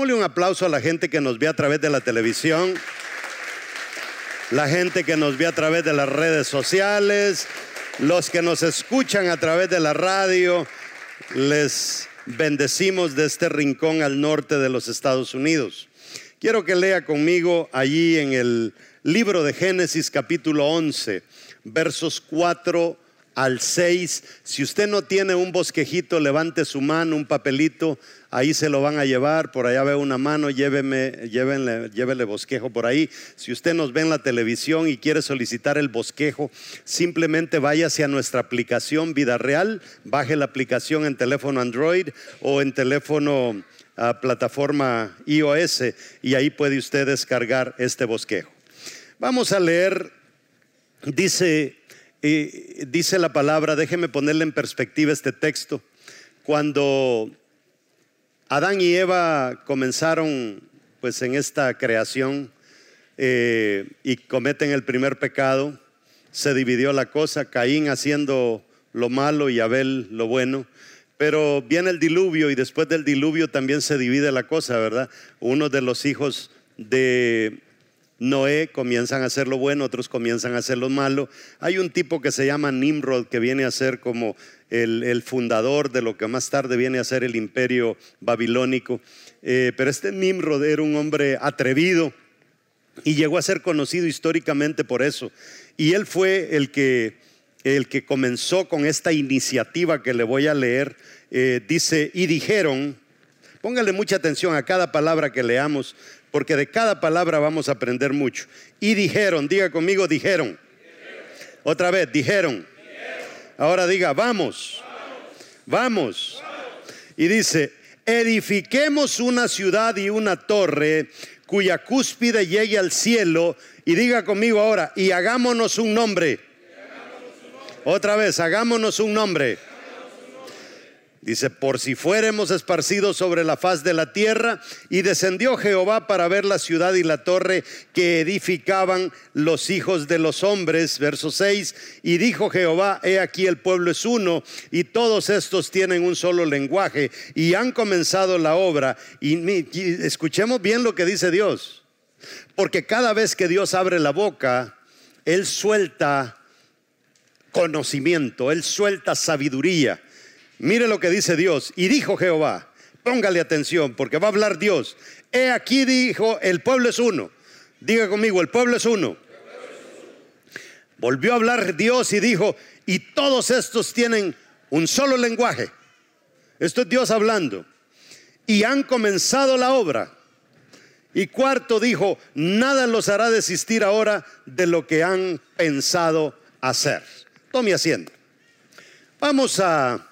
Démosle un aplauso a la gente que nos ve a través de la televisión, la gente que nos ve a través de las redes sociales, los que nos escuchan a través de la radio. Les bendecimos de este rincón al norte de los Estados Unidos. Quiero que lea conmigo allí en el libro de Génesis capítulo 11, versos 4 al 6. Si usted no tiene un bosquejito, levante su mano, un papelito, ahí se lo van a llevar. Por allá veo una mano, lléveme, llévenle, llévele bosquejo por ahí. Si usted nos ve en la televisión y quiere solicitar el bosquejo, simplemente váyase a nuestra aplicación Vida Real, baje la aplicación en teléfono Android o en teléfono a ah, plataforma iOS y ahí puede usted descargar este bosquejo. Vamos a leer, dice y dice la palabra, déjeme ponerle en perspectiva este texto. Cuando Adán y Eva comenzaron pues en esta creación eh, y cometen el primer pecado, se dividió la cosa, Caín haciendo lo malo y Abel lo bueno. Pero viene el diluvio y después del diluvio también se divide la cosa, ¿verdad? Uno de los hijos de Noé comienzan a hacer lo bueno, otros comienzan a hacer lo malo. Hay un tipo que se llama Nimrod que viene a ser como el, fundador de lo que más tarde viene a ser el imperio babilónico. Eh, pero este Nimrod era un hombre atrevido y llegó a ser conocido históricamente por eso. Y él fue el que, el que comenzó con esta iniciativa que le voy a leer. Eh, dice, y dijeron, póngale mucha atención a cada palabra que leamos, porque de cada palabra vamos a aprender mucho. Y dijeron, diga conmigo, dijeron. Otra vez, dijeron. Ahora diga, vamos, vamos. Y dice, edifiquemos una ciudad y una torre cuya cúspide llegue al cielo. Y diga conmigo ahora, y hagámonos un nombre. Otra vez, hagámonos un nombre Dice, por si fuéramos esparcidos sobre la faz de la tierra, y descendió Jehová para ver la ciudad y la torre que edificaban los hijos de los hombres. Verso 6, y dijo Jehová, he aquí el pueblo es uno, y todos estos tienen un solo lenguaje, y han comenzado la obra. Y, y escuchemos bien lo que dice Dios, porque cada vez que Dios abre la boca, Él suelta conocimiento, Él suelta sabiduría. Mire lo que dice Dios. Y dijo Jehová, póngale atención porque va a hablar Dios. He aquí dijo, el pueblo es uno. Diga conmigo, el pueblo es uno. Volvió a hablar Dios y dijo, y todos estos tienen un solo lenguaje. Esto es Dios hablando. Y han comenzado la obra. Y cuarto dijo, nada los hará desistir ahora de lo que han pensado hacer. Tome asiento. Vamos a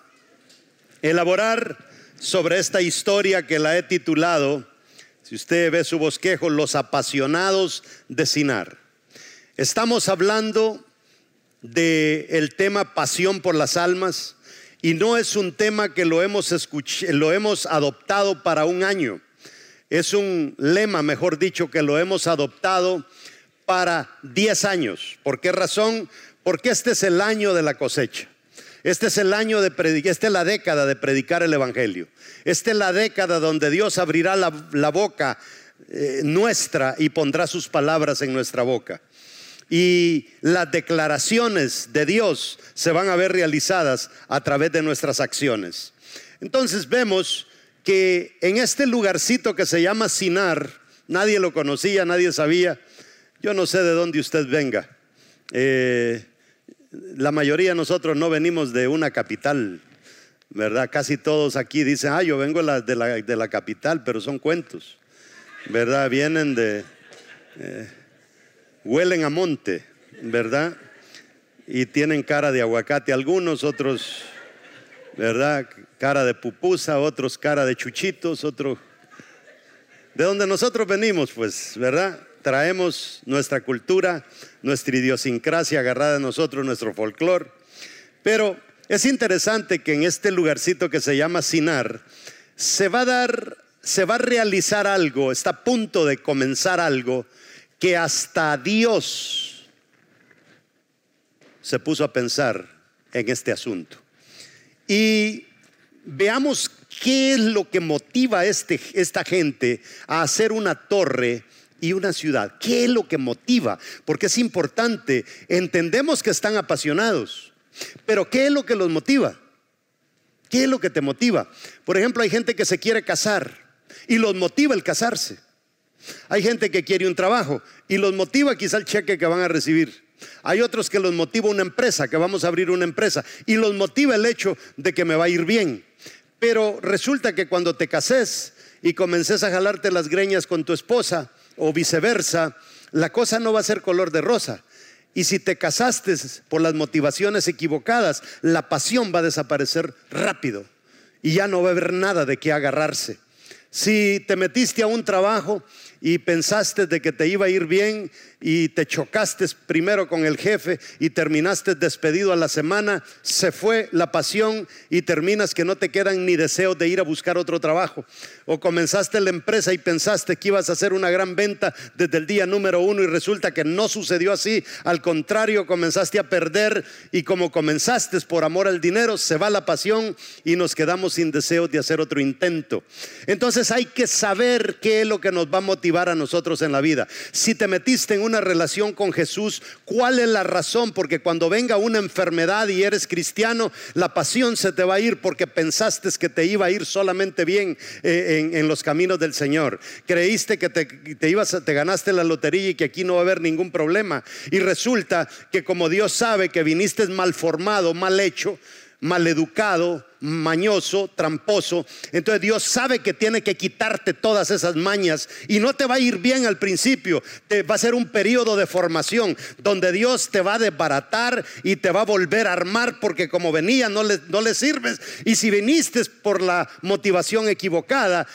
elaborar sobre esta historia que la he titulado, si usted ve su bosquejo, Los apasionados de Sinar. Estamos hablando del el tema pasión por las almas y no es un tema que lo hemos, lo hemos adoptado para un año. Es un lema, mejor dicho, que lo hemos adoptado para 10 años. ¿Por qué razón? Porque este es el año de la cosecha. Este es el año de predicar, esta es la década de predicar el Evangelio. Esta es la década donde Dios abrirá la, boca eh, nuestra y pondrá sus palabras en nuestra boca. Y las declaraciones de Dios se van a ver realizadas a través de nuestras acciones. Entonces vemos que en este lugarcito que se llama Sinar, nadie lo conocía, nadie sabía. Yo no sé de dónde usted venga. Eh, la mayoría de nosotros no venimos de una capital, ¿verdad? Casi todos aquí dicen, ah, yo vengo de la, de la capital, pero son cuentos, ¿verdad? Vienen de, eh, huelen a monte, ¿verdad? Y tienen cara de aguacate algunos, otros, ¿verdad? Cara de pupusa, otros cara de chuchitos, otros... De donde nosotros venimos, pues, ¿verdad? Traemos nuestra cultura, nuestra idiosincrasia agarrada a nosotros, nuestro folclore. Pero es interesante que en este lugarcito que se llama Sinar, se va a dar, se va a realizar algo, está a punto de comenzar algo que hasta Dios se puso a pensar en este asunto. Y veamos ¿Qué es lo que motiva a este, esta gente a hacer una torre y una ciudad? ¿Qué es lo que motiva? Porque es importante. Entendemos que están apasionados, pero ¿qué es lo que los motiva? ¿Qué es lo que te motiva? Por ejemplo, hay gente que se quiere casar y los motiva el casarse. Hay gente que quiere un trabajo y los motiva quizá el cheque que van a recibir. Hay otros que los motiva una empresa, que vamos a abrir una empresa y los motiva el hecho de que me va a ir bien. Pero resulta que cuando te cases y comences a jalarte las greñas con tu esposa o viceversa, la cosa no va a ser color de rosa. Y si te casaste por las motivaciones equivocadas, la pasión va a desaparecer rápido y ya no va a haber nada de qué agarrarse. Si te metiste a un trabajo y pensaste de que te iba a ir bien y te chocaste primero con el jefe y terminaste despedido a la semana, se fue la pasión y terminas que no te quedan ni deseos de ir a buscar otro trabajo. O comenzaste la empresa y pensaste que ibas a hacer una gran venta desde el día número uno y resulta que no sucedió así. Al contrario, comenzaste a perder y como comenzaste por amor al dinero, se va la pasión y nos quedamos sin deseos de hacer otro intento. Entonces hay que saber qué es lo que nos va a motivar a nosotros en la vida. Si te metiste en una relación con Jesús, ¿cuál es la razón? Porque cuando venga una enfermedad y eres cristiano, la pasión se te va a ir porque pensaste que te iba a ir solamente bien eh, en, los caminos del Señor. Creíste que te, te, ibas, te ganaste la lotería y que aquí no va a haber ningún problema. Y resulta que como Dios sabe que viniste mal formado, mal hecho, maleducado, mañoso, tramposo. Entonces Dios sabe que tiene que quitarte todas esas mañas y no te va a ir bien al principio. Te va a ser un periodo de formación donde Dios te va a desbaratar y te va a volver a armar porque como venía no le, no le sirves. Y si viniste por la motivación equivocada,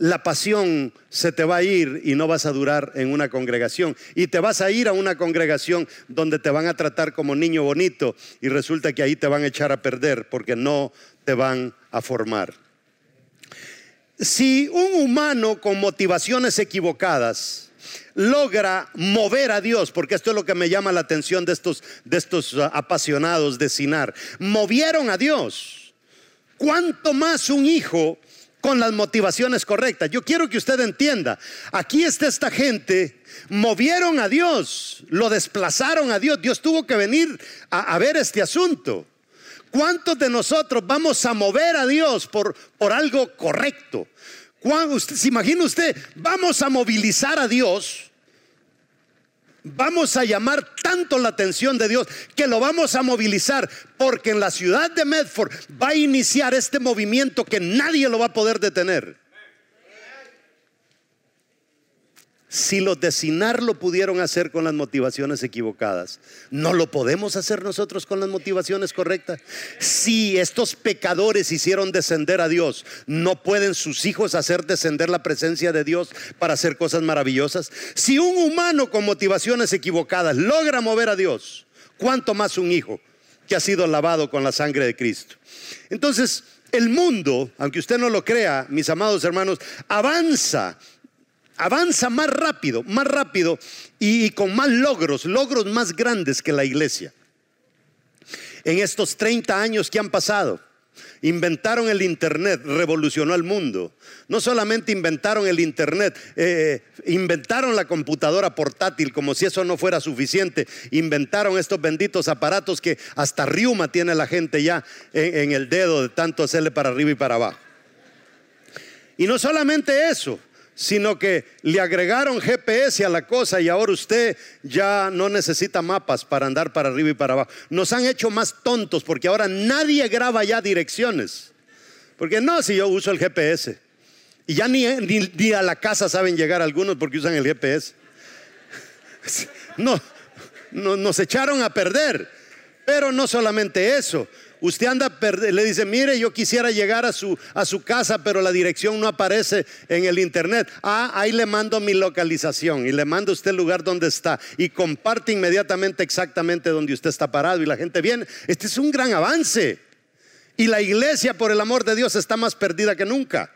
la pasión se te va a ir y no vas a durar en una congregación. Y te vas a ir a una congregación donde te van a tratar como niño bonito y resulta que ahí te van a echar a perder porque no te van a formar. Si un humano con motivaciones equivocadas logra mover a Dios, porque esto es lo que me llama la atención de estos, de estos uh, apasionados de Sinar, movieron a Dios. ¿Cuánto más un hijo con las motivaciones correctas. Yo quiero que usted entienda, aquí está esta gente, movieron a Dios, lo desplazaron a Dios, Dios tuvo que venir a, ver este asunto. ¿Cuántos de nosotros vamos a mover a Dios por, por algo correcto? Usted, ¿Se imagina usted? Vamos a movilizar a Dios vamos a llamar tanto la atención de Dios que lo vamos a movilizar porque en la ciudad de Medford va a iniciar este movimiento que nadie lo va a poder detener. Si los de Sinar lo pudieron hacer con las motivaciones equivocadas, ¿no lo podemos hacer nosotros con las motivaciones correctas? Si estos pecadores hicieron descender a Dios, ¿no pueden sus hijos hacer descender la presencia de Dios para hacer cosas maravillosas? Si un humano con motivaciones equivocadas logra mover a Dios, ¿cuánto más un hijo que ha sido lavado con la sangre de Cristo? Entonces, el mundo, aunque usted no lo crea, mis amados hermanos, avanza avanza más rápido, más rápido y, con más logros, logros más grandes que la iglesia. En estos 30 años que han pasado, inventaron el Internet, revolucionó el mundo. No solamente inventaron el Internet, eh, inventaron la computadora portátil como si eso no fuera suficiente. Inventaron estos benditos aparatos que hasta riuma tiene la gente ya en el dedo de tanto hacerle para arriba y para abajo. Y no solamente eso, sino que le agregaron GPS a la cosa y ahora usted ya no necesita mapas para andar para arriba y para abajo. Nos han hecho más tontos porque ahora nadie graba ya direcciones. Porque no, si yo uso el GPS. Y ya ni, ni, a la casa saben llegar algunos porque usan el GPS. No, no, nos echaron a perder. Pero no solamente eso, Usted anda, le dice, mire, yo quisiera llegar a su, a su casa, pero la dirección no aparece en el internet. Ah, ahí le mando mi localización y le mando usted el lugar donde está y comparte inmediatamente exactamente donde usted está parado y la gente viene. Este es un gran avance. Y la iglesia, por el amor de Dios, está más perdida que nunca.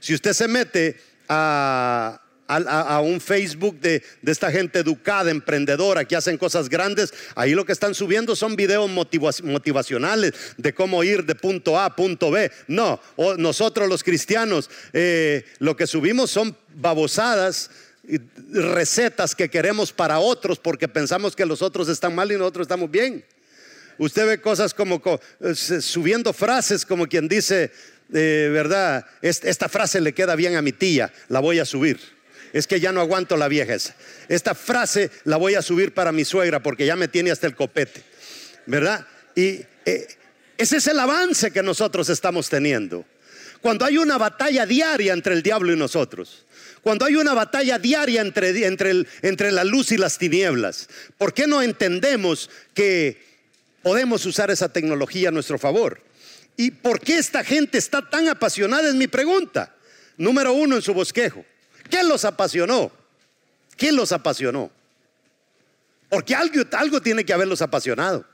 Si usted se mete a a, un Facebook de, esta gente educada, emprendedora, que hacen cosas grandes, ahí lo que están subiendo son videos motivacionales de cómo ir de punto A a punto B. No, nosotros los cristianos eh, lo que subimos son babosadas recetas que queremos para otros porque pensamos que los otros están mal y nosotros estamos bien. Usted ve cosas como eh, subiendo frases como quien dice, eh, ¿verdad? Esta frase le queda bien a mi tía, la voy a subir. Es que ya no aguanto la vieja esa. Esta frase la voy a subir para mi suegra porque ya me tiene hasta el copete, ¿verdad? Y eh, ese es el avance que nosotros estamos teniendo. Cuando hay una batalla diaria entre el diablo y nosotros. Cuando hay una batalla diaria entre, entre, entre la luz y las tinieblas. ¿Por qué no entendemos que podemos usar esa tecnología a nuestro favor? ¿Y por qué esta gente está tan apasionada? Es mi pregunta. Número uno en su bosquejo. ¿Qué los apasionó? ¿Quién los apasionó? Porque algo, algo tiene que haberlos apasionado.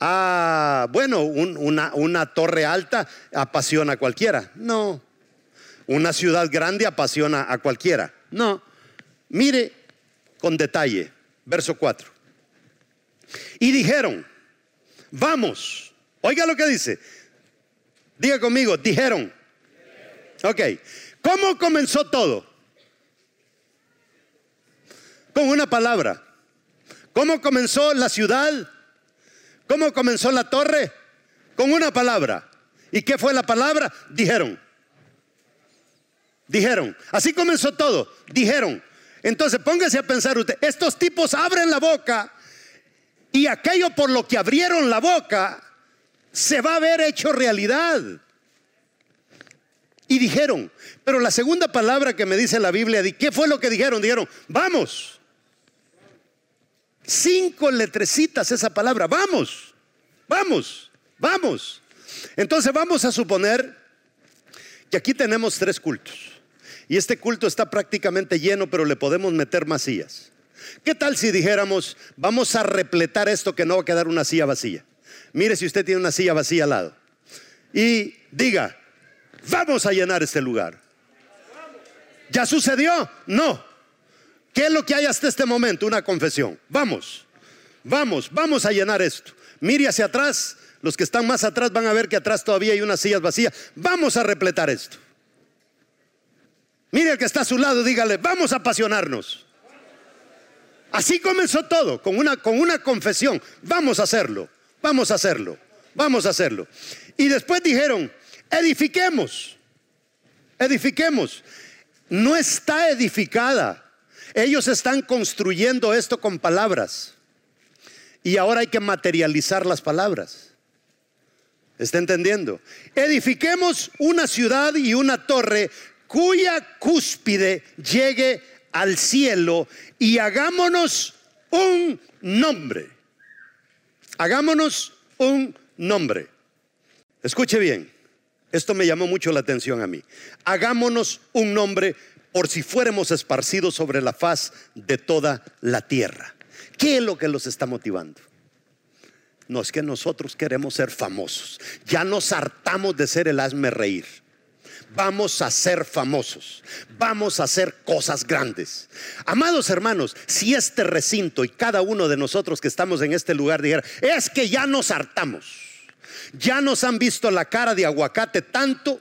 Ah, bueno, una, una torre alta apasiona a cualquiera. No. Una ciudad grande apasiona a cualquiera. No. Mire con detalle, verso 4. Y dijeron, vamos Oiga lo que dice. Diga conmigo, dijeron. Ok. ¿Cómo comenzó todo? Con una palabra. ¿Cómo comenzó la ciudad? ¿Cómo comenzó la torre? Con una palabra. ¿Y qué fue la palabra? Dijeron. Dijeron. Así comenzó todo. Dijeron. Entonces póngase a pensar usted, estos tipos abren la boca y aquello por lo que abrieron la boca se va a ver hecho realidad. Y dijeron, pero la segunda palabra que me dice la Biblia, ¿qué fue lo que dijeron? Dijeron, vamos. Cinco letrecitas esa palabra, vamos, vamos, vamos. Entonces vamos a suponer que aquí tenemos tres cultos. Y este culto está prácticamente lleno, pero le podemos meter más sillas. ¿Qué tal si dijéramos, vamos a repletar esto que no va a quedar una silla vacía? Mire si usted tiene una silla vacía al lado. Y diga, vamos a llenar este lugar. ¿Ya sucedió? No. ¿Qué es lo que hay hasta este momento? Una confesión. Vamos, vamos, vamos a llenar esto. Mire hacia atrás. Los que están más atrás van a ver que atrás todavía hay unas sillas vacías. Vamos a repletar esto. Mire al que está a su lado, dígale, vamos a apasionarnos. Así comenzó todo, con una, con una confesión. Vamos a hacerlo. Vamos a hacerlo, vamos a hacerlo. Y después dijeron, edifiquemos, edifiquemos. No está edificada. Ellos están construyendo esto con palabras. Y ahora hay que materializar las palabras. ¿Está entendiendo? Edifiquemos una ciudad y una torre cuya cúspide llegue al cielo y hagámonos un nombre Hagámonos un nombre. Escuche bien, esto me llamó mucho la atención a mí. Hagámonos un nombre por si fuéramos esparcidos sobre la faz de toda la tierra. ¿Qué es lo que los está motivando? No es que nosotros queremos ser famosos. Ya nos hartamos de ser el hazme reír vamos a ser famosos, vamos a hacer cosas grandes. Amados hermanos, si este recinto y cada uno de nosotros que estamos en este lugar dijera, es que ya nos hartamos, ya nos han visto la cara de aguacate tanto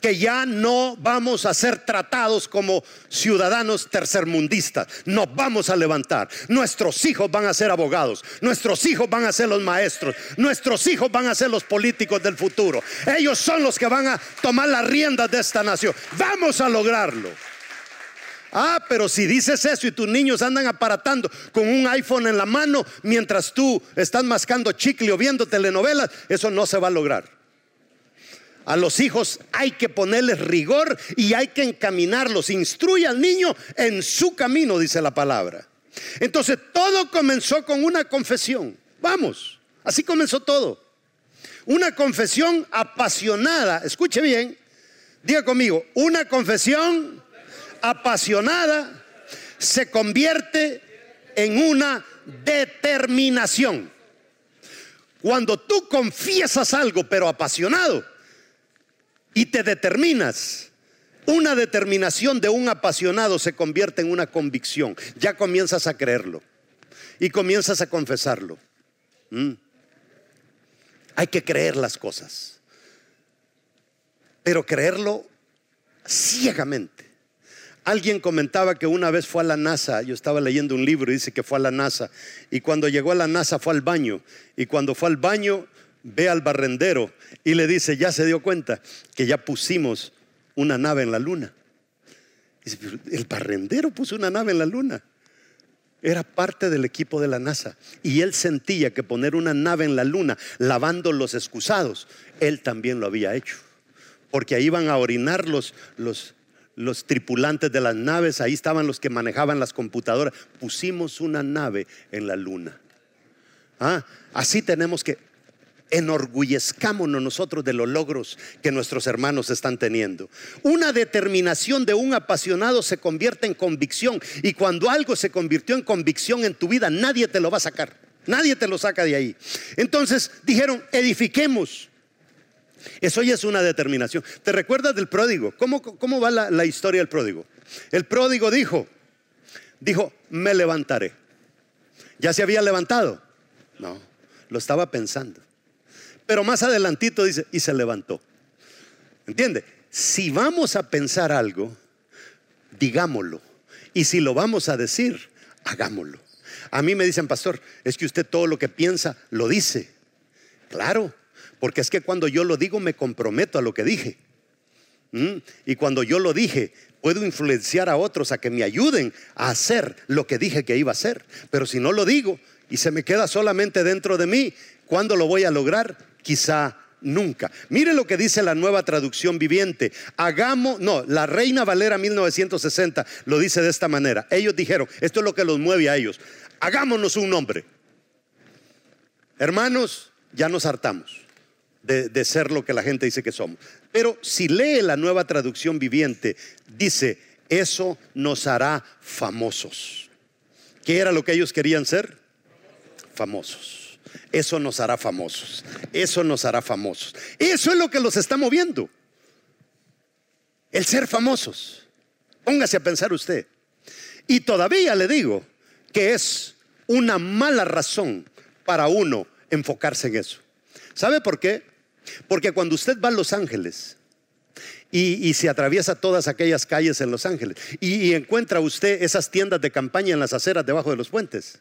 que ya no vamos a ser tratados como ciudadanos tercermundistas. Nos vamos a levantar. Nuestros hijos van a ser abogados. Nuestros hijos van a ser los maestros. Nuestros hijos van a ser los políticos del futuro. Ellos son los que van a tomar las riendas de esta nación. Vamos a lograrlo. Ah, pero si dices eso y tus niños andan aparatando con un iPhone en la mano mientras tú estás mascando chicle o viendo telenovelas, eso no se va a lograr. A los hijos hay que ponerles rigor y hay que encaminarlos. Instruye al niño en su camino, dice la palabra. Entonces todo comenzó con una confesión. Vamos, así comenzó todo. Una confesión apasionada. Escuche bien, diga conmigo, una confesión apasionada se convierte en una determinación. Cuando tú confiesas algo pero apasionado, y te determinas, Una determinación de un apasionado se convierte en una convicción. Ya comienzas a creerlo y comienzas a confesarlo. Mm. Hay que creer las cosas, pero creerlo ciegamente. Alguien comentaba que una vez fue a la NASA, yo estaba leyendo un libro y dice que fue a la NASA, y cuando llegó a la NASA fue al baño, y cuando fue al baño ve al barrendero y le dice, ya se dio cuenta que ya pusimos una nave en la luna. El barrendero puso una nave en la luna. Era parte del equipo de la NASA. Y él sentía que poner una nave en la luna, lavando los excusados, él también lo había hecho. Porque ahí iban a orinar los, los, los tripulantes de las naves, ahí estaban los que manejaban las computadoras. Pusimos una nave en la luna. Ah, así tenemos que enorgullezcámonos nosotros de los logros que nuestros hermanos están teniendo. Una determinación de un apasionado se convierte en convicción y cuando algo se convirtió en convicción en tu vida, nadie te lo va a sacar. Nadie te lo saca de ahí. Entonces dijeron, edifiquemos. Eso ya es una determinación. ¿Te recuerdas del pródigo? ¿Cómo, cómo va la, historia del pródigo? El pródigo dijo, dijo, me levantaré. ¿Ya se había levantado? No, lo estaba pensando. Pero más adelantito dice, y se levantó. ¿Entiende? Si vamos a pensar algo, digámoslo. Y si lo vamos a decir, hagámoslo. A mí me dicen, pastor, es que usted todo lo que piensa lo dice. Claro, porque es que cuando yo lo digo me comprometo a lo que dije. ¿Mm? Y cuando yo lo dije, puedo influenciar a otros a que me ayuden a hacer lo que dije que iba a hacer. Pero si no lo digo y se me queda solamente dentro de mí, ¿cuándo lo voy a lograr? quizá nunca. Mire lo que dice la nueva traducción viviente. Hagamos, no, la Reina Valera 1960 lo dice de esta manera. Ellos dijeron, esto es lo que los mueve a ellos. Hagámonos un nombre. Hermanos, ya nos hartamos de, ser lo que la gente dice que somos. Pero si lee la nueva traducción viviente, dice, eso nos hará famosos. ¿Qué era lo que ellos querían ser? Famosos. Eso nos hará famosos. Eso nos hará famosos. Eso es lo que los está moviendo. El ser famosos. Póngase a pensar usted. Y todavía le digo que es una mala razón para uno enfocarse en eso. ¿Sabe por qué? Porque cuando usted va a Los Ángeles y, se atraviesa todas aquellas calles en Los Ángeles y encuentra usted esas tiendas de campaña en las aceras debajo de los puentes,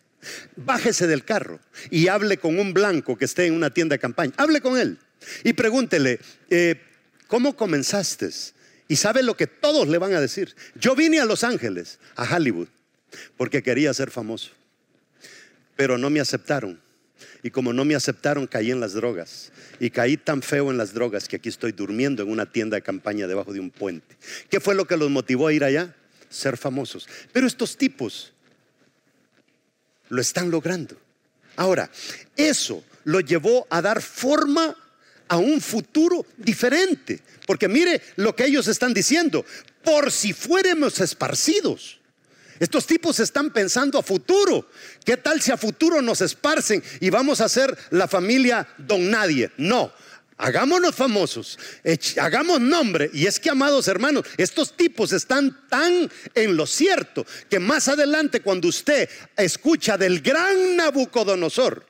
Bájese del carro y hable con un blanco que esté en una tienda de campaña. Hable con él y pregúntele, eh, ¿cómo comenzaste? Y sabe lo que todos le van a decir. Yo vine a Los Ángeles, a Hollywood, porque quería ser famoso. Pero no me aceptaron. Y como no me aceptaron, caí en las drogas. Y caí tan feo en las drogas que aquí estoy durmiendo en una tienda de campaña debajo de un puente. ¿Qué fue lo que los motivó a ir allá? Ser famosos. Pero estos tipos lo están logrando. Ahora, eso lo llevó a dar forma a un futuro diferente. Porque mire lo que ellos están diciendo, por si fuéramos esparcidos. Estos tipos están pensando a futuro. ¿Qué tal si a futuro nos esparcen y vamos a ser la familia don nadie? No, Hagámonos famosos, hagamos nombre. Y es que, amados hermanos, estos tipos están tan en lo cierto que más adelante cuando usted escucha del gran Nabucodonosor,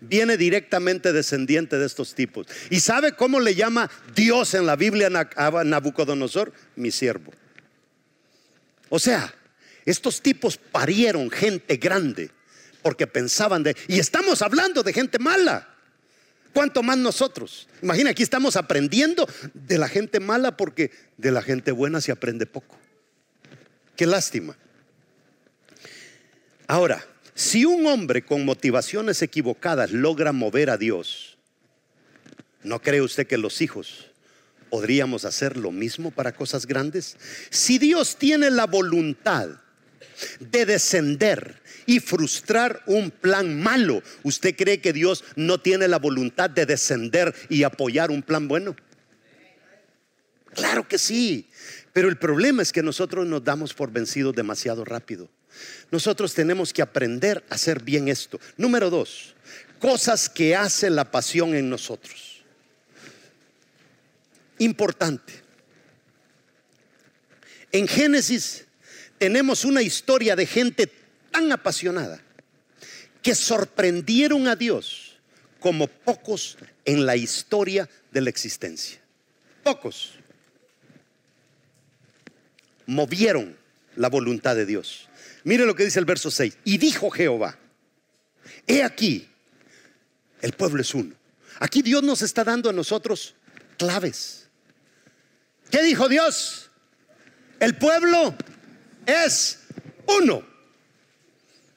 viene directamente descendiente de estos tipos. ¿Y sabe cómo le llama Dios en la Biblia a Nabucodonosor? Mi siervo. O sea, estos tipos parieron gente grande porque pensaban de... Y estamos hablando de gente mala. ¿Cuánto más nosotros? Imagina, aquí estamos aprendiendo de la gente mala porque de la gente buena se aprende poco. Qué lástima. Ahora, si un hombre con motivaciones equivocadas logra mover a Dios, ¿no cree usted que los hijos podríamos hacer lo mismo para cosas grandes? Si Dios tiene la voluntad de descender y frustrar un plan malo. ¿Usted cree que Dios no tiene la voluntad de descender y apoyar un plan bueno? Claro que sí, pero el problema es que nosotros nos damos por vencidos demasiado rápido. Nosotros tenemos que aprender a hacer bien esto. Número dos, cosas que hace la pasión en nosotros. Importante. En Génesis tenemos una historia de gente tan apasionada que sorprendieron a Dios como pocos en la historia de la existencia. Pocos movieron la voluntad de Dios. Mire lo que dice el verso 6. Y dijo Jehová, he aquí, el pueblo es uno. Aquí Dios nos está dando a nosotros claves. ¿Qué dijo Dios? El pueblo es uno.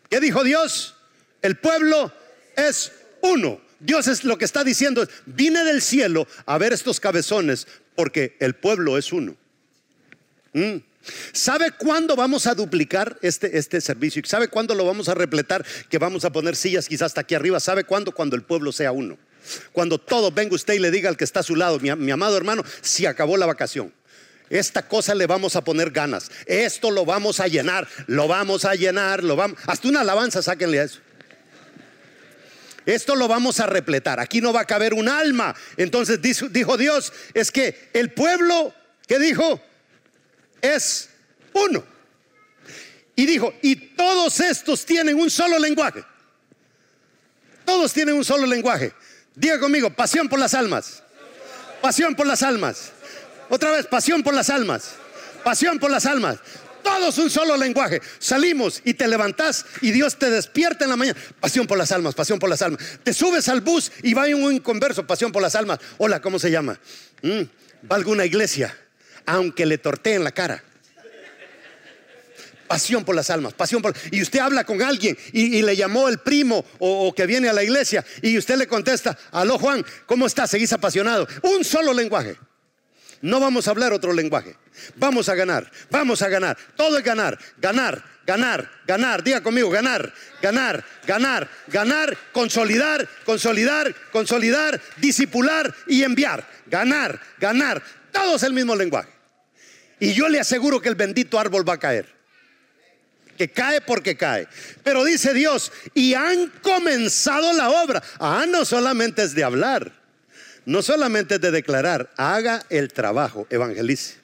¿Qué dijo Dios? El pueblo es uno. Dios es lo que está diciendo. Vine del cielo a ver estos cabezones porque el pueblo es uno. Mm. ¿Sabe cuándo vamos a duplicar este, este servicio? ¿Sabe cuándo lo vamos a repletar? Que vamos a poner sillas quizás hasta aquí arriba. ¿Sabe cuándo? Cuando el pueblo sea uno. Cuando todo venga usted y le diga al que está a su lado, mi, amado hermano, si acabó la vacación. Esta cosa le vamos a poner ganas. Esto lo vamos a llenar, lo vamos a llenar, lo vamos. Hasta una alabanza, sáquenle a eso. Esto lo vamos a repletar. Aquí no va a caber un alma. Entonces dijo Dios, es que el pueblo, ¿qué dijo? Es uno. Y dijo, y todos estos tienen un solo lenguaje. Todos tienen un solo lenguaje. Diga conmigo, pasión por las almas. Pasión por las almas. Otra vez, pasión por las almas. Pasión por las almas. Todos un solo lenguaje. Salimos y te levantás y Dios te despierta en la mañana. Pasión por las almas, pasión por las almas. Te subes al bus y va un inconverso, pasión por las almas. Hola, ¿cómo se llama? Mm, va a alguna iglesia, aunque le torteen la cara. Pasión por las almas, pasión por... Y usted habla con alguien y, le llamó el primo o, que viene a la iglesia y usted le contesta, aló Juan, ¿cómo estás? Seguís apasionado. Un solo lenguaje. No vamos a hablar otro lenguaje. Vamos a ganar, vamos a ganar. Todo es ganar, ganar, ganar, ganar. Diga conmigo, ganar, ganar, ganar, ganar, consolidar, consolidar, consolidar, disipular y enviar. Ganar, ganar. Todo es el mismo lenguaje. Y yo le aseguro que el bendito árbol va a caer. Que cae porque cae. Pero dice Dios, y han comenzado la obra. Ah, no solamente es de hablar no solamente de declarar, haga el trabajo, evangelice.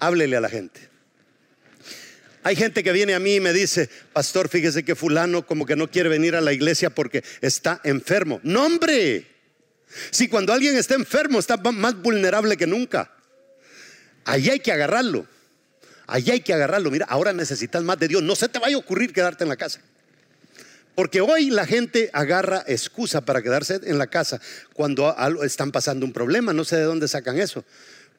Háblele a la gente. Hay gente que viene a mí y me dice, pastor, fíjese que fulano como que no quiere venir a la iglesia porque está enfermo. No, hombre. Si cuando alguien está enfermo está más vulnerable que nunca. Allí hay que agarrarlo. Allí hay que agarrarlo. Mira, ahora necesitas más de Dios. No se te vaya a ocurrir quedarte en la casa. Porque hoy la gente agarra excusa para quedarse en la casa cuando están pasando un problema. No sé de dónde sacan eso.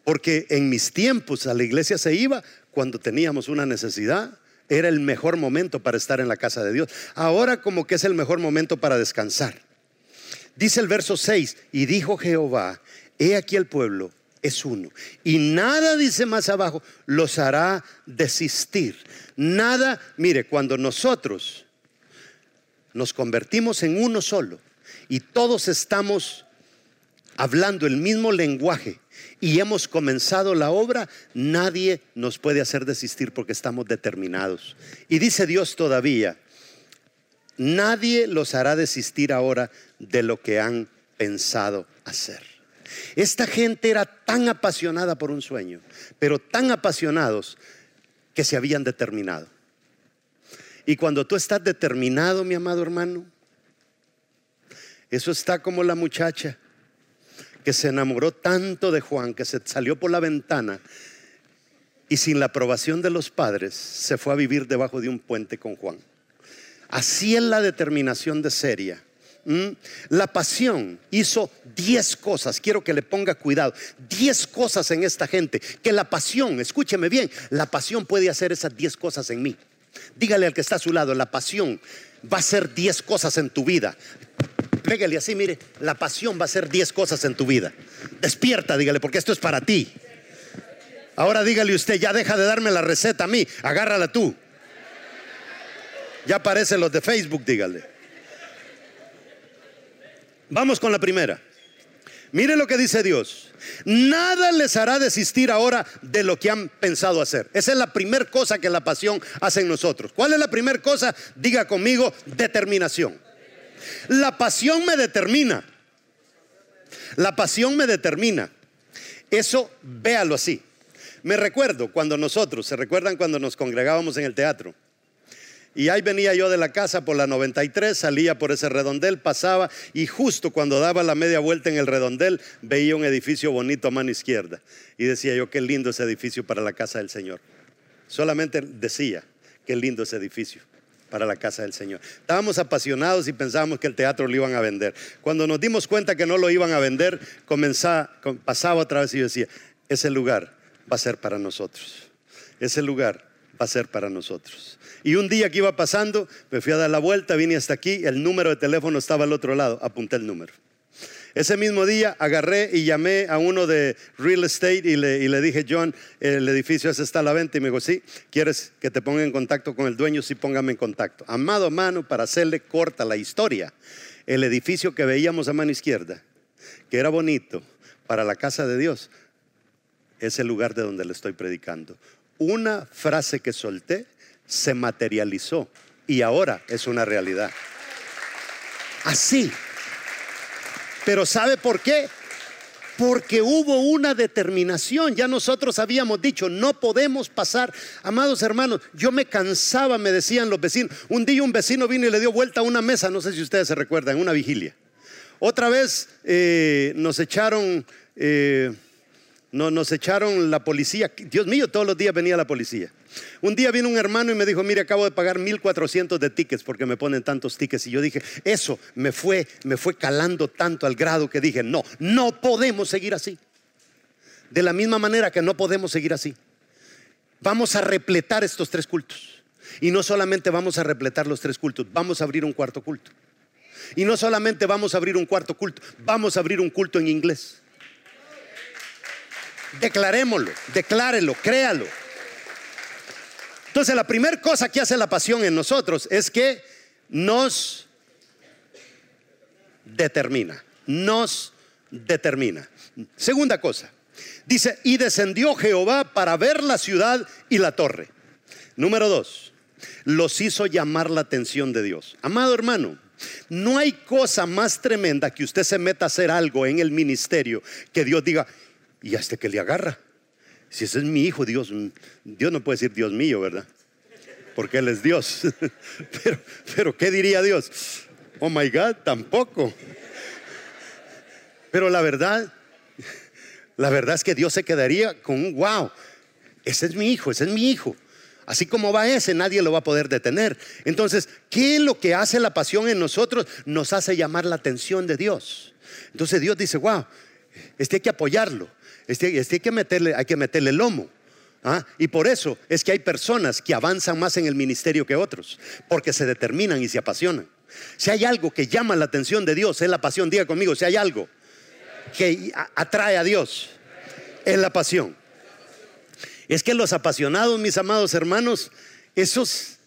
Porque en mis tiempos a la iglesia se iba cuando teníamos una necesidad. Era el mejor momento para estar en la casa de Dios. Ahora como que es el mejor momento para descansar. Dice el verso 6, y dijo Jehová, he aquí el pueblo es uno. Y nada, dice más abajo, los hará desistir. Nada, mire, cuando nosotros nos convertimos en uno solo y todos estamos hablando el mismo lenguaje y hemos comenzado la obra, nadie nos puede hacer desistir porque estamos determinados. Y dice Dios todavía, nadie los hará desistir ahora de lo que han pensado hacer. Esta gente era tan apasionada por un sueño, pero tan apasionados que se habían determinado. Y cuando tú estás determinado, mi amado hermano, eso está como la muchacha que se enamoró tanto de Juan que se salió por la ventana y sin la aprobación de los padres se fue a vivir debajo de un puente con Juan. Así es la determinación de Seria. La pasión hizo diez cosas, quiero que le ponga cuidado, diez cosas en esta gente, que la pasión, escúcheme bien, la pasión puede hacer esas diez cosas en mí. Dígale al que está a su lado, la pasión va a ser diez cosas en tu vida. Pégale así, mire, la pasión va a ser diez cosas en tu vida. Despierta, dígale, porque esto es para ti. Ahora dígale usted, ya deja de darme la receta a mí, agárrala tú. Ya aparecen los de Facebook, dígale. Vamos con la primera. Mire lo que dice Dios. Nada les hará desistir ahora de lo que han pensado hacer. Esa es la primera cosa que la pasión hace en nosotros. ¿Cuál es la primera cosa? Diga conmigo, determinación. La pasión me determina. La pasión me determina. Eso véalo así. Me recuerdo cuando nosotros, ¿se recuerdan cuando nos congregábamos en el teatro? Y ahí venía yo de la casa por la 93, salía por ese redondel, pasaba y justo cuando daba la media vuelta en el redondel veía un edificio bonito a mano izquierda. Y decía yo, qué lindo ese edificio para la casa del Señor. Solamente decía, qué lindo ese edificio para la casa del Señor. Estábamos apasionados y pensábamos que el teatro lo iban a vender. Cuando nos dimos cuenta que no lo iban a vender, comenzaba, pasaba otra vez y yo decía, ese lugar va a ser para nosotros. Ese lugar va a ser para nosotros. Y un día que iba pasando, me fui a dar la vuelta, vine hasta aquí, el número de teléfono estaba al otro lado, apunté el número. Ese mismo día agarré y llamé a uno de real estate y le, dije, John, el edificio ese está a la venta. Y me dijo, sí, ¿quieres que te ponga en contacto con el dueño? Sí, póngame en contacto. Amado mano, para hacerle corta la historia, el edificio que veíamos a mano izquierda, que era bonito para la casa de Dios, es el lugar de donde le estoy predicando. Una frase que solté se materializó y ahora es una realidad. Así. Pero ¿sabe por qué? Porque hubo una determinación. Ya nosotros habíamos dicho, no podemos pasar. Amados hermanos, yo me cansaba, me decían los vecinos. Un día un vecino vino y le dio vuelta a una mesa, no sé si ustedes se recuerdan, una vigilia. Otra vez eh, nos echaron... Eh, no, nos echaron la policía. Dios mío, todos los días venía la policía. Un día vino un hermano y me dijo, mire, acabo de pagar 1400 de tickets porque me ponen tantos tickets. Y yo dije, eso me fue, me fue calando tanto al grado que dije, no, no podemos seguir así. De la misma manera que no podemos seguir así. Vamos a repletar estos tres cultos. Y no solamente vamos a repletar los tres cultos, vamos a abrir un cuarto culto. Y no solamente vamos a abrir un cuarto culto, vamos a abrir un culto en inglés. Declarémoslo, declárelo, créalo. Entonces la primera cosa que hace la pasión en nosotros es que nos determina, nos determina. Segunda cosa, dice, y descendió Jehová para ver la ciudad y la torre. Número dos, los hizo llamar la atención de Dios. Amado hermano, no hay cosa más tremenda que usted se meta a hacer algo en el ministerio que Dios diga, y hasta que le agarra. Si ese es mi hijo, Dios, Dios no puede decir Dios mío, ¿verdad? Porque Él es Dios. Pero, pero ¿qué diría Dios? Oh my God, tampoco. Pero la verdad, la verdad es que Dios se quedaría con un wow. Ese es mi hijo, ese es mi hijo. Así como va ese, nadie lo va a poder detener. Entonces, ¿qué es lo que hace la pasión en nosotros? Nos hace llamar la atención de Dios. Entonces Dios dice, wow, este hay que apoyarlo. Este, hay, que meterle, hay que meterle lomo. ¿ah? Y por eso es que hay personas que avanzan más en el ministerio que otros, porque se determinan y se apasionan. Si hay algo que llama la atención de Dios, es la pasión. Diga conmigo, si hay algo que atrae a Dios, es la pasión. Es que los apasionados, mis amados hermanos, esos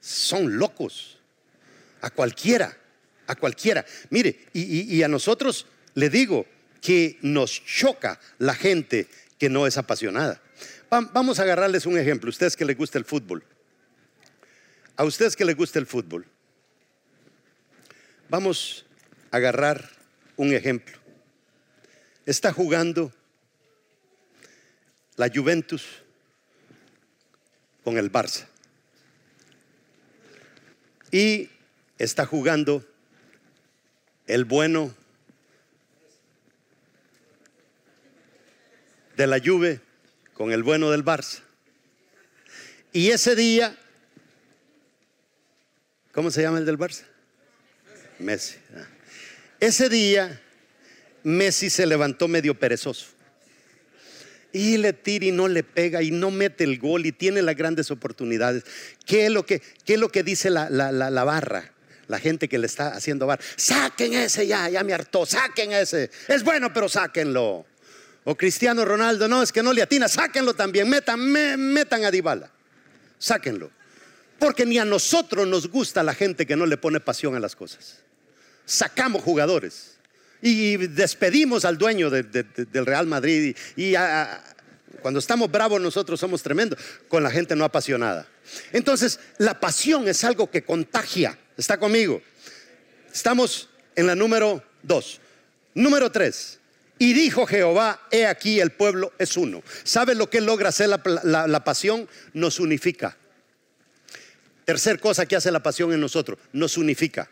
son locos. A cualquiera, a cualquiera. Mire, y a nosotros le digo, que nos choca la gente que no es apasionada. Vamos a agarrarles un ejemplo, ustedes que les gusta el fútbol. A ustedes que les gusta el fútbol. Vamos a agarrar un ejemplo. Está jugando la Juventus con el Barça. Y está jugando el bueno de la Juve con el bueno del Barça. Y ese día, ¿cómo se llama el del Barça? Messi. Ah. Ese día, Messi se levantó medio perezoso. Y le tira y no le pega y no mete el gol y tiene las grandes oportunidades. ¿Qué es lo que, qué es lo que dice la, la, la barra? La gente que le está haciendo bar. Saquen ese ya, ya me hartó. Saquen ese. Es bueno, pero sáquenlo. O Cristiano Ronaldo, no, es que no le atina, sáquenlo también, metan, metan a Dybala, sáquenlo. Porque ni a nosotros nos gusta la gente que no le pone pasión a las cosas. Sacamos jugadores y despedimos al dueño del Real Madrid y, cuando estamos bravos nosotros somos tremendos con la gente no apasionada. Entonces, la pasión es algo que contagia. ¿Está conmigo? Estamos en la número dos. Número tres Y dijo Jehová, he aquí el pueblo es uno. ¿Sabe lo que logra hacer la, la pasión? Nos unifica. Tercer cosa que hace la pasión en nosotros, nos unifica,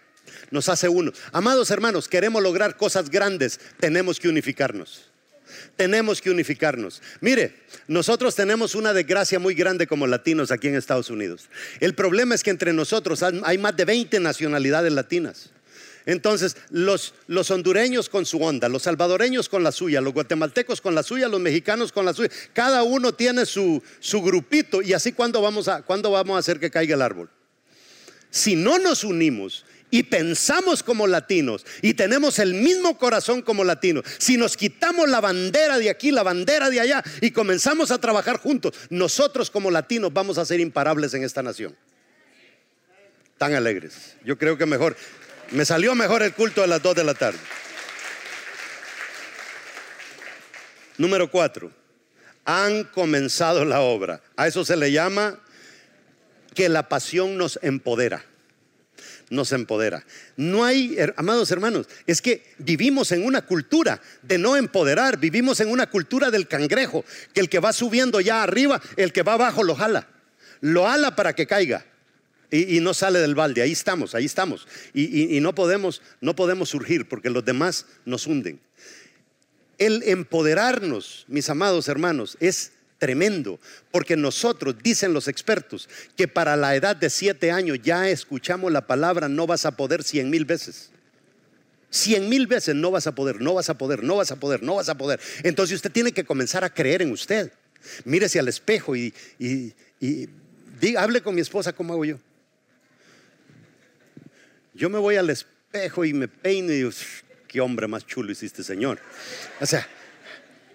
nos hace uno. Amados hermanos, queremos lograr cosas grandes, tenemos que unificarnos. Tenemos que unificarnos. Mire, nosotros tenemos una desgracia muy grande como latinos aquí en Estados Unidos. El problema es que entre nosotros hay más de 20 nacionalidades latinas. Entonces, los, los, hondureños con su onda, los salvadoreños con la suya, los guatemaltecos con la suya, los mexicanos con la suya, cada uno tiene su, su grupito y así cuando vamos, a, ¿cuándo vamos a hacer que caiga el árbol. Si no nos unimos y pensamos como latinos y tenemos el mismo corazón como latinos, si nos quitamos la bandera de aquí, la bandera de allá y comenzamos a trabajar juntos, nosotros como latinos vamos a ser imparables en esta nación. Tan alegres. Yo creo que mejor. Me salió mejor el culto a las 2 de la tarde. Número 4. Han comenzado la obra. A eso se le llama que la pasión nos empodera. Nos empodera. No hay, amados hermanos, es que vivimos en una cultura de no empoderar, vivimos en una cultura del cangrejo, que el que va subiendo ya arriba, el que va abajo lo jala. Lo jala para que caiga. Y, no sale del balde, ahí estamos, ahí estamos. Y, no, podemos, no podemos surgir porque los demás nos hunden. El empoderarnos, mis amados hermanos, es tremendo, porque nosotros, dicen los expertos, que para la edad de siete años ya escuchamos la palabra no vas a poder cien mil veces. Cien mil veces no vas a poder, no vas a poder, no vas a poder, no vas a poder. Entonces usted tiene que comenzar a creer en usted. Mírese al espejo y, hable con mi esposa como hago yo. Yo me voy al espejo y me peino y digo, qué hombre más chulo hiciste, Señor. O sea,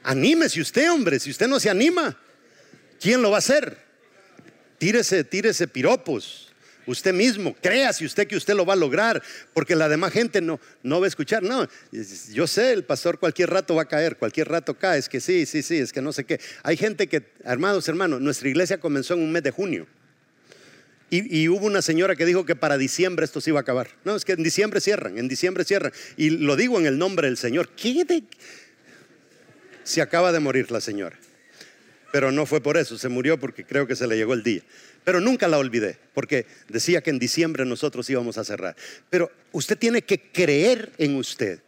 anímese usted, hombre. Si usted no se anima, ¿quién lo va a hacer? Tírese, tírese piropos. Usted mismo, créase usted que usted lo va a lograr, porque la demás gente no, no va a escuchar. No, yo sé, el pastor cualquier rato va a caer, cualquier rato cae. Es que sí, sí, sí, es que no sé qué. Hay gente que, hermanos, hermanos, nuestra iglesia comenzó en un mes de junio. Y, hubo una señora que dijo que para diciembre esto se iba a acabar. No, es que en diciembre cierran, en diciembre cierran. Y lo digo en el nombre del Señor. ¿Qué de... Se acaba de morir la señora. Pero no fue por eso, se murió porque creo que se le llegó el día. Pero nunca la olvidé, porque decía que en diciembre nosotros íbamos a cerrar. Pero usted tiene que creer en usted.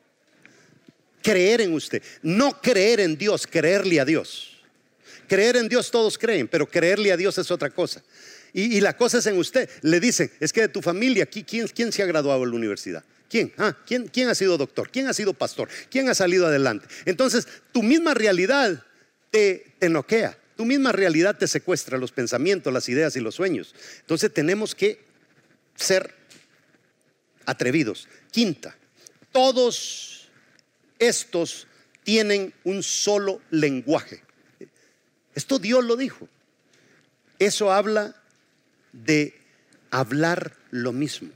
Creer en usted. No creer en Dios, creerle a Dios. Creer en Dios todos creen, pero creerle a Dios es otra cosa. Y, la cosa es en usted. Le dicen, es que de tu familia, ¿quién, quién se ha graduado en la universidad? ¿Quién? Ah, ¿quién, ¿Quién ha sido doctor? ¿Quién ha sido pastor? ¿Quién ha salido adelante? Entonces, tu misma realidad te, te noquea. Tu misma realidad te secuestra los pensamientos, las ideas y los sueños. Entonces tenemos que ser atrevidos. Quinta, todos estos tienen un solo lenguaje. Esto Dios lo dijo. Eso habla de hablar lo mismo.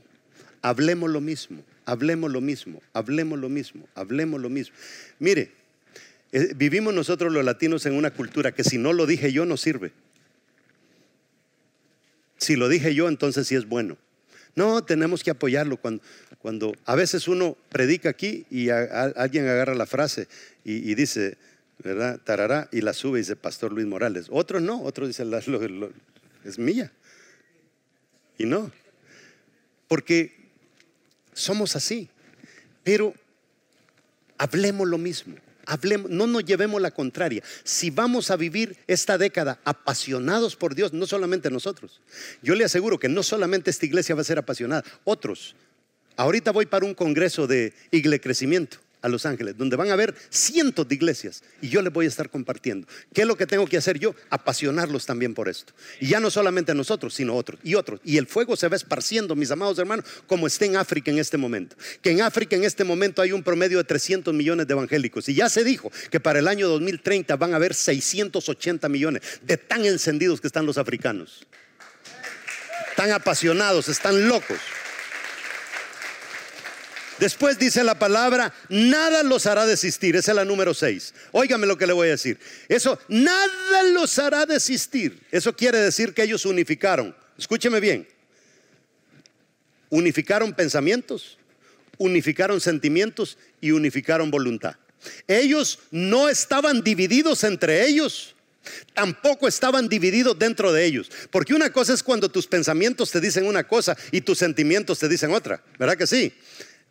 Hablemos lo mismo, hablemos lo mismo, hablemos lo mismo, hablemos lo mismo. Mire, eh, vivimos nosotros los latinos en una cultura que si no lo dije yo no sirve. Si lo dije yo, entonces sí es bueno. No, tenemos que apoyarlo cuando, cuando a veces uno predica aquí y alguien agarra la frase y, dice, ¿verdad? Tarará, y la sube y dice Pastor Luis Morales. Otros no, otros dicen, es mía. Y no, porque somos así. Pero hablemos lo mismo. Hablemos, no nos llevemos la contraria. Si vamos a vivir esta década apasionados por Dios, no solamente nosotros. Yo le aseguro que no solamente esta iglesia va a ser apasionada, otros. Ahorita voy para un congreso de iglesia crecimiento a Los Ángeles, donde van a haber cientos de iglesias y yo les voy a estar compartiendo. ¿Qué es lo que tengo que hacer yo? Apasionarlos también por esto. Y ya no solamente nosotros, sino otros y otros. Y el fuego se va esparciendo, mis amados hermanos, como está en África en este momento. Que en África en este momento hay un promedio de 300 millones de evangélicos. Y ya se dijo que para el año 2030 van a haber 680 millones de tan encendidos que están los africanos. Tan apasionados, están locos. Después dice la palabra, nada los hará desistir. Esa es la número 6. Óigame lo que le voy a decir. Eso, nada los hará desistir. Eso quiere decir que ellos unificaron. Escúcheme bien. Unificaron pensamientos, unificaron sentimientos y unificaron voluntad. Ellos no estaban divididos entre ellos. Tampoco estaban divididos dentro de ellos. Porque una cosa es cuando tus pensamientos te dicen una cosa y tus sentimientos te dicen otra. ¿Verdad que sí?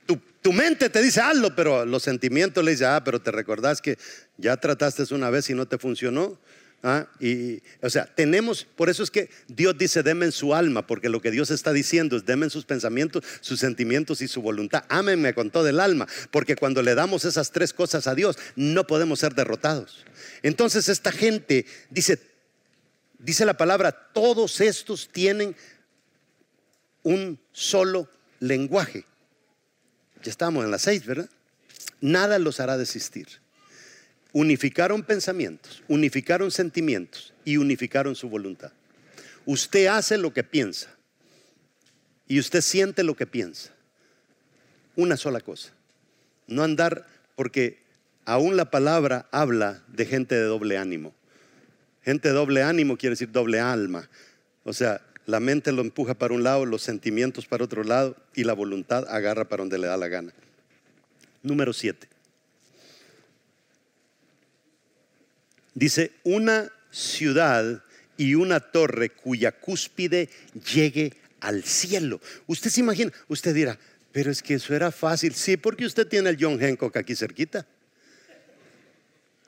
Tu, mente te dice hazlo, pero los sentimientos le dicen, ah, pero te recordás que ya trataste una vez y no te funcionó. ¿Ah? Y, o sea, tenemos, por eso es que Dios dice, deme en su alma, porque lo que Dios está diciendo es, deme en sus pensamientos, sus sentimientos y su voluntad. Ámenme con todo el alma, porque cuando le damos esas tres cosas a Dios, no podemos ser derrotados. Entonces esta gente dice, dice la palabra, todos estos tienen un solo lenguaje. Ya estamos en las seis, ¿verdad? Nada los hará desistir unificaron pensamientos, unificaron sentimientos y unificaron su voluntad. Usted hace lo que piensa y usted siente lo que piensa. Una sola cosa. No andar, porque aún la palabra habla de gente de doble ánimo. Gente de doble ánimo quiere decir doble alma. O sea, la mente lo empuja para un lado, los sentimientos para otro lado y la voluntad agarra para donde le da la gana. Número siete. Dice, una ciudad y una torre cuya cúspide llegue al cielo. Usted se imagina, usted dirá, pero es que eso era fácil. Sí, porque usted tiene el John Hancock aquí cerquita.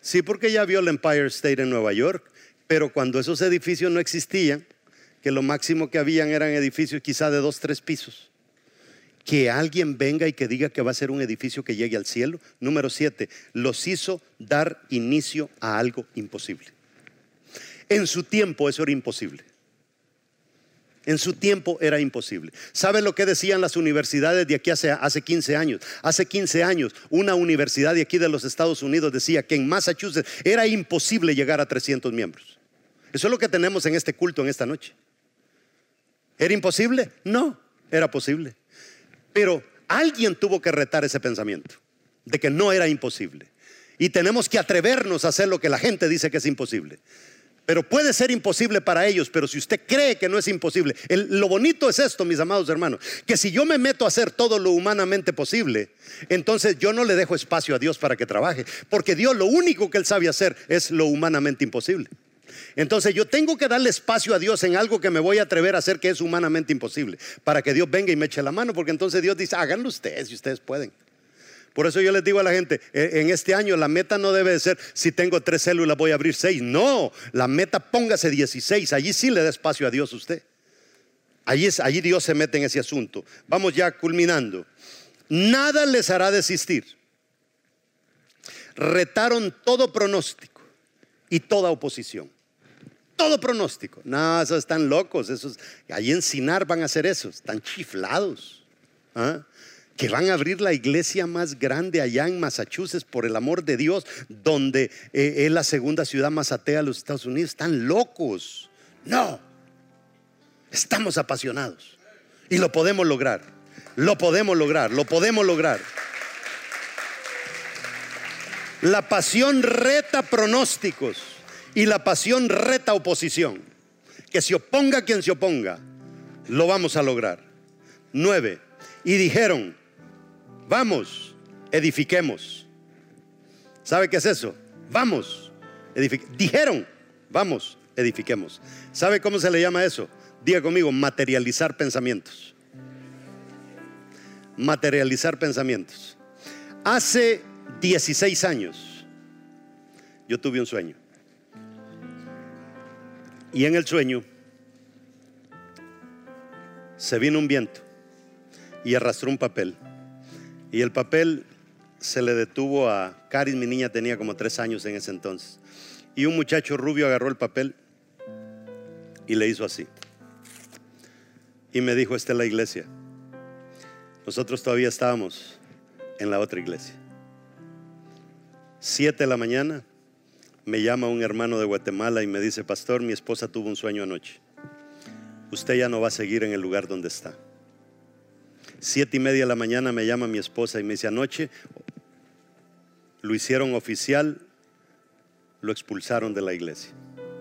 Sí, porque ya vio el Empire State en Nueva York. Pero cuando esos edificios no existían, que lo máximo que habían eran edificios quizá de dos, tres pisos que alguien venga y que diga que va a ser un edificio que llegue al cielo. Número siete, los hizo dar inicio a algo imposible. En su tiempo eso era imposible. En su tiempo era imposible. ¿Sabe lo que decían las universidades de aquí hace, hace 15 años? Hace 15 años, una universidad de aquí de los Estados Unidos decía que en Massachusetts era imposible llegar a 300 miembros. Eso es lo que tenemos en este culto en esta noche. ¿Era imposible? No, era posible. Pero alguien tuvo que retar ese pensamiento de que no era imposible. Y tenemos que atrevernos a hacer lo que la gente dice que es imposible. Pero puede ser imposible para ellos, pero si usted cree que no es imposible, lo bonito es esto, mis amados hermanos, que si yo me meto a hacer todo lo humanamente posible, entonces yo no le dejo espacio a Dios para que trabaje, porque Dios lo único que él sabe hacer es lo humanamente imposible. Entonces yo tengo que darle espacio a Dios en algo que me voy a atrever a hacer que es humanamente imposible, para que Dios venga y me eche la mano, porque entonces Dios dice, háganlo ustedes si ustedes pueden. Por eso yo les digo a la gente, e, en este año la meta no debe ser, si tengo tres células voy a abrir seis. No, la meta póngase 16, allí sí le da espacio a Dios usted. Allí, es, allí Dios se mete en ese asunto. Vamos ya culminando. Nada les hará desistir. Retaron todo pronóstico y toda oposición todo pronóstico. No, esos están locos, esos, ahí en Sinar van a hacer eso, están chiflados. ¿ah? Que van a abrir la iglesia más grande allá en Massachusetts, por el amor de Dios, donde eh, es la segunda ciudad más atea de los Estados Unidos. Están locos. No, estamos apasionados y lo podemos lograr. Lo podemos lograr, lo podemos lograr. La pasión reta pronósticos y la pasión reta oposición. Que se oponga quien se oponga, lo vamos a lograr. Nueve. Y dijeron, vamos, edifiquemos. ¿Sabe qué es eso? Vamos, dijeron, vamos, edifiquemos. ¿Sabe cómo se le llama eso? Diga conmigo, materializar pensamientos. Materializar pensamientos. Hace 16 años yo tuve un sueño. Y en el sueño se vino un viento y arrastró un papel. Y el papel se le detuvo a Caris, mi niña tenía como tres años en ese entonces. Y un muchacho rubio agarró el papel y le hizo así. Y me dijo, esta es la iglesia. Nosotros todavía estábamos en la otra iglesia. Siete de la mañana, me llama un hermano de Guatemala y me dice, pastor, mi esposa tuvo un sueño anoche. Usted ya no va a seguir en el lugar donde está. Siete y media de la mañana me llama mi esposa y me dice, anoche lo hicieron oficial, lo expulsaron de la iglesia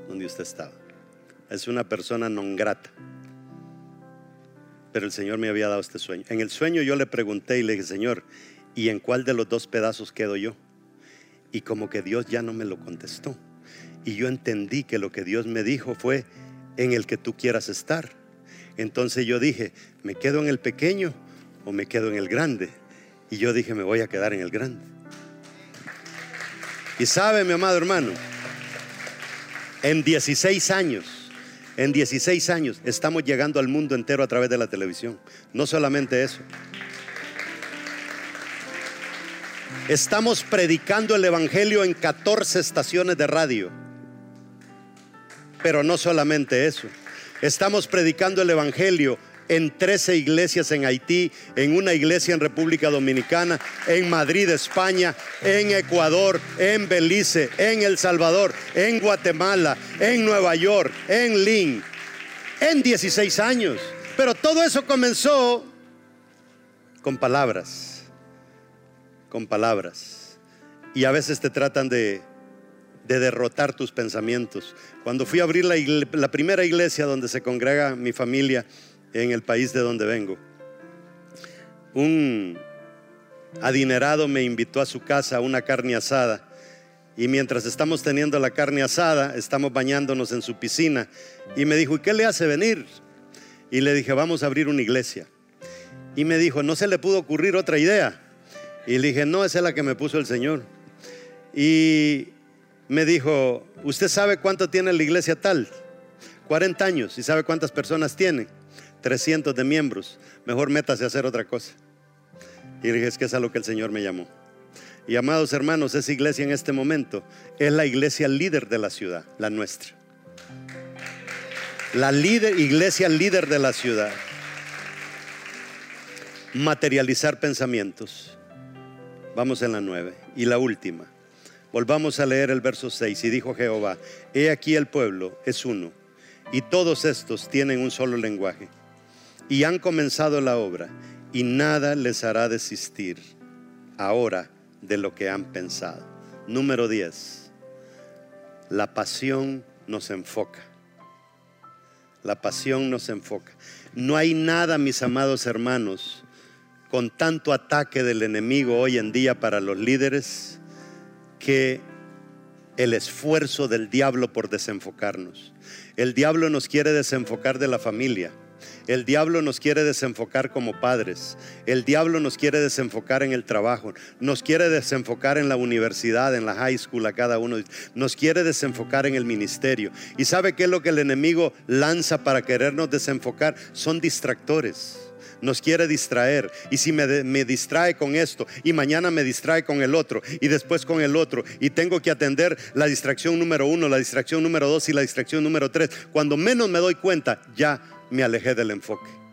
donde usted estaba. Es una persona non grata. Pero el Señor me había dado este sueño. En el sueño yo le pregunté y le dije, Señor, ¿y en cuál de los dos pedazos quedo yo? Y como que Dios ya no me lo contestó. Y yo entendí que lo que Dios me dijo fue en el que tú quieras estar. Entonces yo dije, ¿me quedo en el pequeño o me quedo en el grande? Y yo dije, me voy a quedar en el grande. Y sabe, mi amado hermano, en 16 años, en 16 años estamos llegando al mundo entero a través de la televisión. No solamente eso. Estamos predicando el Evangelio en 14 estaciones de radio. Pero no solamente eso. Estamos predicando el Evangelio en 13 iglesias en Haití, en una iglesia en República Dominicana, en Madrid, España, en Ecuador, en Belice, en El Salvador, en Guatemala, en Nueva York, en Lynn, en 16 años. Pero todo eso comenzó con palabras, con palabras. Y a veces te tratan de, derrotar tus pensamientos. Cuando fui a abrir la, la primera iglesia donde se congrega mi familia, en el país de donde vengo. Un adinerado me invitó a su casa a una carne asada. Y mientras estamos teniendo la carne asada, estamos bañándonos en su piscina. Y me dijo, ¿y qué le hace venir? Y le dije, vamos a abrir una iglesia. Y me dijo, ¿no se le pudo ocurrir otra idea? Y le dije, no, esa es la que me puso el Señor. Y me dijo, ¿usted sabe cuánto tiene la iglesia tal? 40 años. ¿Y sabe cuántas personas tiene? 300 de miembros, mejor métase a hacer otra cosa. Y dije, es que es a lo que el Señor me llamó. Y amados hermanos, esa iglesia en este momento es la iglesia líder de la ciudad, la nuestra. La líder, iglesia líder de la ciudad. Materializar pensamientos. Vamos en la nueve. Y la última. Volvamos a leer el verso 6. Y dijo Jehová, he aquí el pueblo es uno. Y todos estos tienen un solo lenguaje y han comenzado la obra y nada les hará desistir ahora de lo que han pensado. Número 10. La pasión nos enfoca. La pasión nos enfoca. No hay nada, mis amados hermanos, con tanto ataque del enemigo hoy en día para los líderes que el esfuerzo del diablo por desenfocarnos. El diablo nos quiere desenfocar de la familia. El diablo nos quiere desenfocar como padres. El diablo nos quiere desenfocar en el trabajo. Nos quiere desenfocar en la universidad, en la high school, a cada uno. Nos quiere desenfocar en el ministerio. ¿Y sabe qué es lo que el enemigo lanza para querernos desenfocar? Son distractores nos quiere distraer. Y si me, me, distrae con esto y mañana me distrae con el otro y después con el otro y tengo que atender la distracción número uno, la distracción número dos y la distracción número tres, cuando menos me doy cuenta, ya me alejé del enfoque.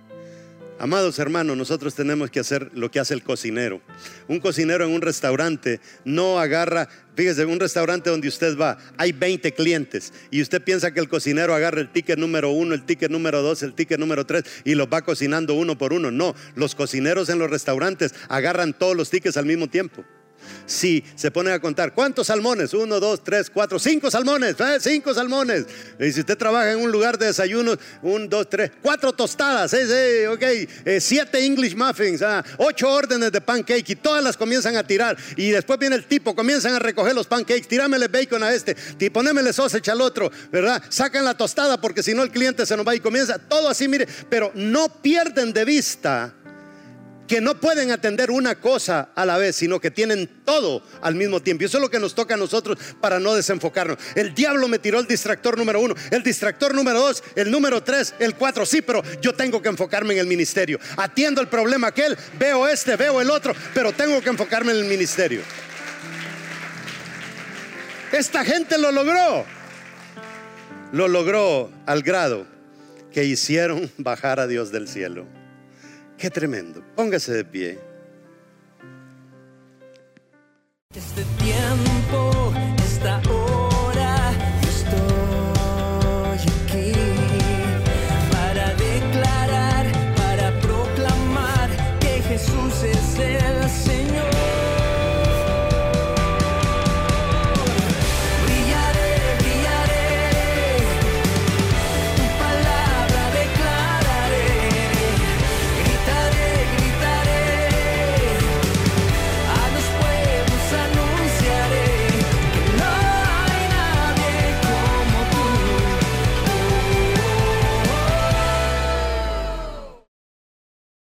Amados hermanos, nosotros tenemos que hacer lo que hace el cocinero. Un cocinero en un restaurante no agarra, fíjese, un restaurante donde usted va, hay 20 clientes y usted piensa que el cocinero agarra el ticket número uno, el ticket número dos, el ticket número tres y los va cocinando uno por uno. No, los cocineros en los restaurantes agarran todos los tickets al mismo tiempo si se ponen a contar, ¿cuántos salmones? Uno, dos, tres, cuatro, cinco salmones, ¿eh? cinco salmones. Y si usted trabaja en un lugar de desayuno, un, dos, tres, cuatro tostadas, ¿eh? ok, eh, siete English muffins, ah, ocho órdenes de pancake y todas las comienzan a tirar. Y después viene el tipo, comienzan a recoger los pancakes, tirámele bacon a este, y ponémele sausage al otro, ¿verdad? Sacan la tostada porque si no el cliente se nos va y comienza todo así, mire, pero no pierden de vista que no pueden atender una cosa a la vez, sino que tienen todo al mismo tiempo. Y eso es lo que nos toca a nosotros para no desenfocarnos. El diablo me tiró el distractor número uno, el distractor número dos, el número tres, el cuatro. Sí, pero yo tengo que enfocarme en el ministerio. Atiendo el problema aquel, veo este, veo el otro, pero tengo que enfocarme en el ministerio. Esta gente lo logró. Lo logró al grado que hicieron bajar a Dios del cielo. Qué tremendo. Póngase de pie. Este